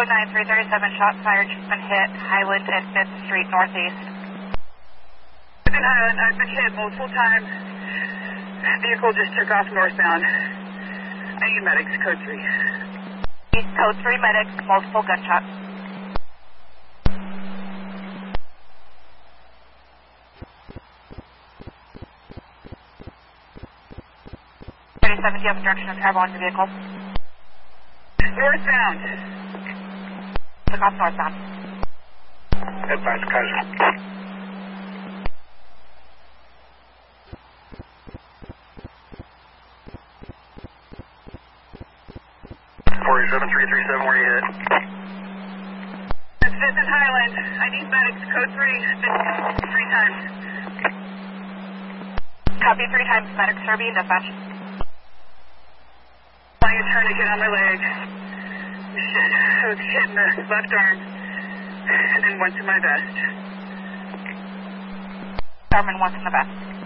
Code 9, 337, shots fired, just been hit, Highland and 5th Street Northeast. Highland, I've been hit multiple times. Vehicle just took off northbound. I need medics, code 3. East Code 3 medics, multiple gunshots. Do you have direction of travel on your vehicle? Northbound. Took off northbound. Advise casual. Forty-seven three three seven. Where you hit? That's 5th and Highland. I need medics, code 3. Been three times. Copy three times, medics, Kirby, and dispatch. I was trying to get on my leg. Shit. Was hit in the left arm. And went to my vest. Starman wants in the best.